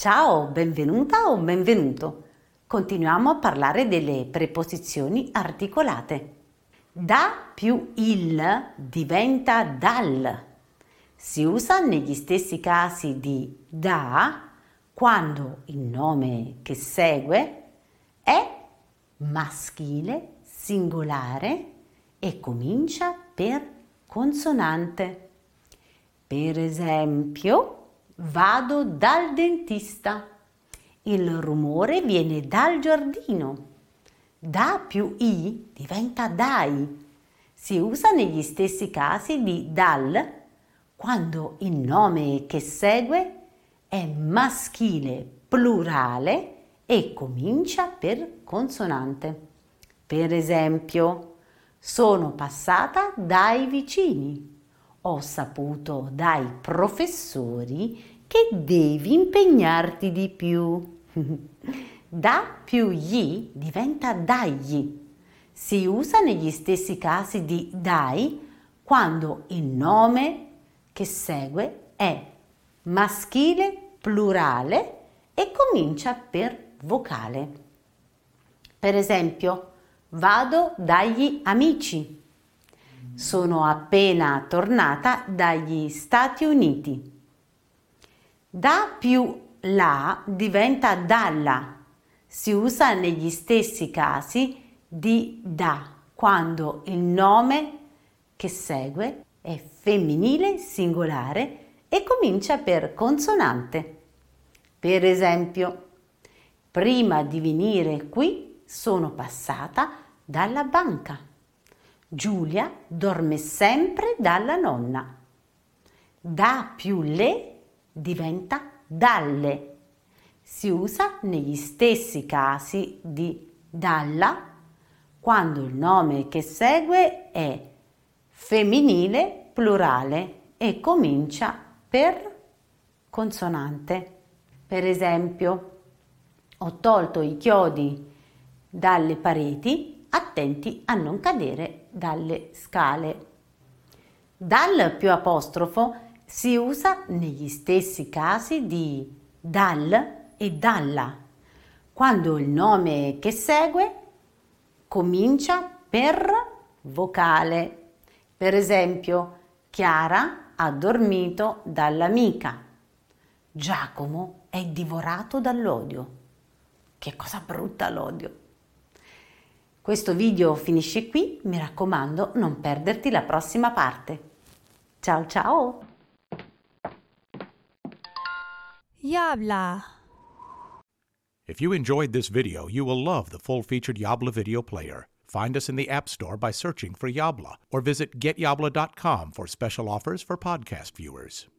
Ciao, benvenuta o benvenuto. Continuiamo a parlare delle preposizioni articolate. Da più il diventa dal. Si usa negli stessi casi di da quando il nome che segue è maschile, singolare e comincia per consonante. Per esempio, Vado dal dentista. Il rumore viene dal giardino. Da più i diventa dai. Si usa negli stessi casi di dal quando il nome che segue è maschile plurale e comincia per consonante. Per esempio, sono passata dai vicini. Ho saputo dai professori che devi impegnarti di più. da più gli diventa dagli. Si usa negli stessi casi di dai quando il nome che segue è maschile plurale e comincia per vocale. Per esempio, vado dagli amici. Sono appena tornata dagli Stati Uniti. Da più la diventa dalla. Si usa negli stessi casi di da quando il nome che segue è femminile singolare e comincia per consonante. Per esempio, prima di venire qui sono passata dalla banca. Giulia dorme sempre dalla nonna. Da più le diventa dalle. Si usa negli stessi casi di dalla quando il nome che segue è femminile plurale e comincia per consonante. Per esempio, ho tolto i chiodi dalle pareti, attenti a non cadere dalle scale. Dal più apostrofo si usa negli stessi casi di dal e dalla, quando il nome che segue comincia per vocale. Per esempio, Chiara ha dormito dall'amica. Giacomo è divorato dall'odio. Che cosa brutta l'odio. Questo video finisce qui, mi raccomando non perderti la prossima parte. Ciao ciao! Yabla. If you enjoyed this video, you will love the full-featured Yabla video player. Find us in the App Store by searching for Yabla or visit getyabla.com for special offers for podcast viewers.